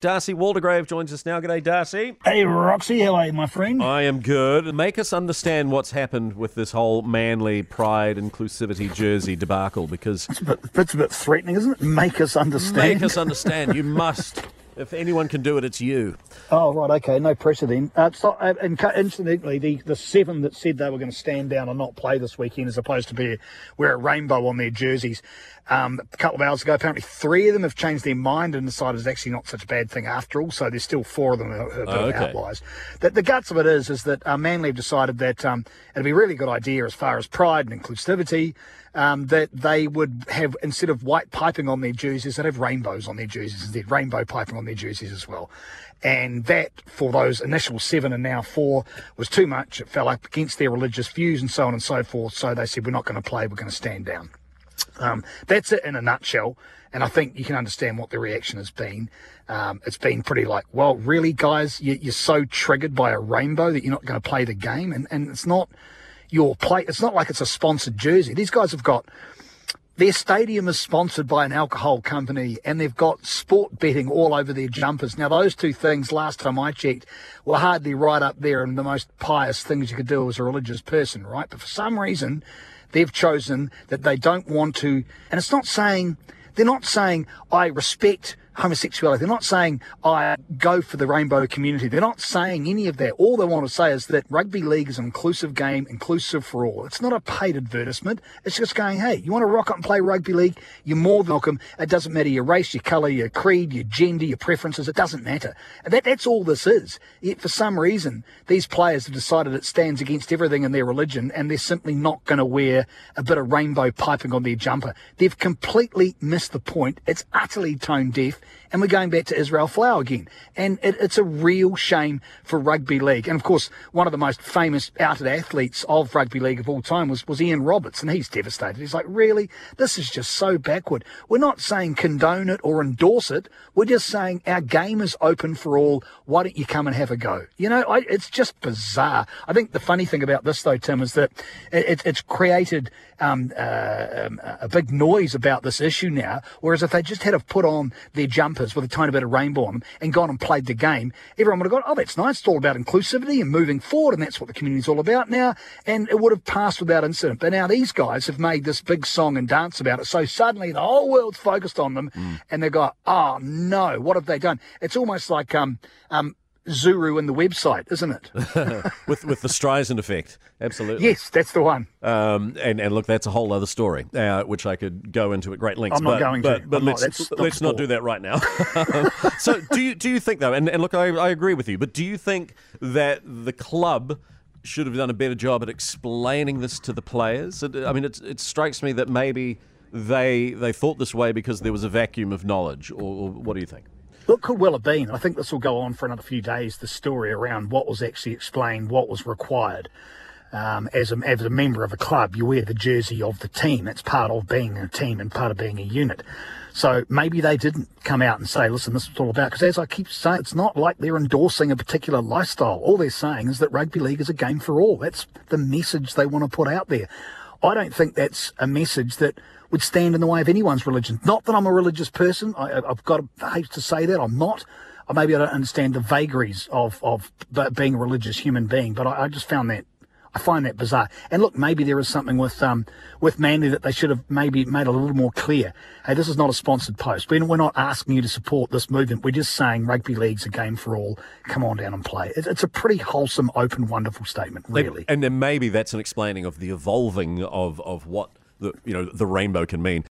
D'Arcy Waldegrave joins us now. G'day, D'Arcy. Hey, Roxy, how are you, my friend? I am good. Make us understand what's happened with this whole Manly pride inclusivity jersey debacle because. It's a bit, it's a bit threatening, isn't it? Make us understand. Make us understand. You must. If anyone can do it, it's you. Oh, right, okay, no pressure then. Uh, so, uh, and incidentally, the, the seven that said they were going to stand down and not play this weekend as opposed to be wear a rainbow on their jerseys um, a couple of hours ago, apparently three of them have changed their mind and decided it's actually not such a bad thing after all. So there's still four of them are, are oh, okay. outliers. The, the, guts of it is, is that uh, Manly have decided that um, it'd be a really good idea as far as pride and inclusivity um, that they would have, instead of white piping on their jerseys, they'd have rainbows on their jerseys instead, rainbow piping on their jerseys as well. And that, for those initial seven and now four, was too much. It fell up against their religious views and so on and so forth. So they said, we're not going to play, we're going to stand down. Um, that's it in a nutshell. And I think you can understand what the reaction has been. Um, it's been pretty like, well, really, guys, you, are so triggered by a rainbow that you're not going to play the game. And, and it's not your plate. It's not like it's a sponsored jersey. These guys have got their stadium is sponsored by an alcohol company and they've got sport betting all over their jumpers. Now, those two things, last time I checked, were hardly right up there and the most pious things you could do as a religious person, right? But for some reason, they've chosen that they don't want to, and it's not saying, they're not saying, I respect homosexuality. They're not saying, I go for the rainbow community. They're not saying any of that. All they want to say is that rugby league is an inclusive game, inclusive for all. It's not a paid advertisement. It's just going, hey, you want to rock up and play rugby league? You're more than welcome. It doesn't matter your race, your colour, your creed, your gender, your preferences. It doesn't matter. That, that's all this is. Yet for some reason, these players have decided it stands against everything in their religion and they're simply not going to wear a bit of rainbow piping on their jumper. They've completely missed the point. It's utterly tone deaf and we're going back to Israel Folau again. And it, it's a real shame for rugby league. And of course, one of the most famous outed athletes of rugby league of all time was, was Ian Roberts, and he's devastated. He's like, really? This is just so backward. We're not saying condone it or endorse it. We're just saying our game is open for all. Why don't you come and have a go? You know, I, it's just bizarre. I think the funny thing about this, though, Tim, is that it, it's created um, uh, um, a big noise about this issue now. Whereas if they just had have put on their jumpers with a tiny bit of rainbow on them and gone and played the game, everyone would have gone, oh, that's nice. It's all about inclusivity and moving forward, and that's what the community's all about now. And it would have passed without incident. But now these guys have made this big song and dance about it. So suddenly the whole world's focused on them, mm. and they go, oh no, what have they done? It's almost like um, um, Zuru and the website, isn't it? with with the Streisand effect, absolutely. Yes, that's the one. Um, and and look, that's a whole other story, uh, which I could go into at great length. I'm not but, going but, to. But I'm let's not, let's not do that right now. so do you do you think though? And, and look, I, I agree with you. But do you think that the club should have done a better job at explaining this to the players? I mean, it, it strikes me that maybe they they thought this way because there was a vacuum of knowledge, or, or what do you think? Look, could well have been. I think this will go on for another few days. The story around what was actually explained, what was required. Um, as a as a member of a club, you wear the jersey of the team. That's part of being a team and part of being a unit. So maybe they didn't come out and say, "Listen, this is all about." Because as I keep saying, it's not like they're endorsing a particular lifestyle. All they're saying is that rugby league is a game for all. That's the message they want to put out there. I don't think that's a message that would stand in the way of anyone's religion. Not that I'm a religious person. I, have got to, hate to say that. I'm not. Or Maybe I don't understand the vagaries of, of being a religious human being, but I, I just found that I find that bizarre. And look, maybe there is something with um, with Manly that they should have maybe made a little more clear. Hey, this is not a sponsored post. We're, we're not asking you to support this movement. We're just saying rugby league's a game for all. Come on down and play. It's, it's a pretty wholesome, open, wonderful statement, really. And then maybe that's an explaining of the evolving of, of what the you know the rainbow can mean.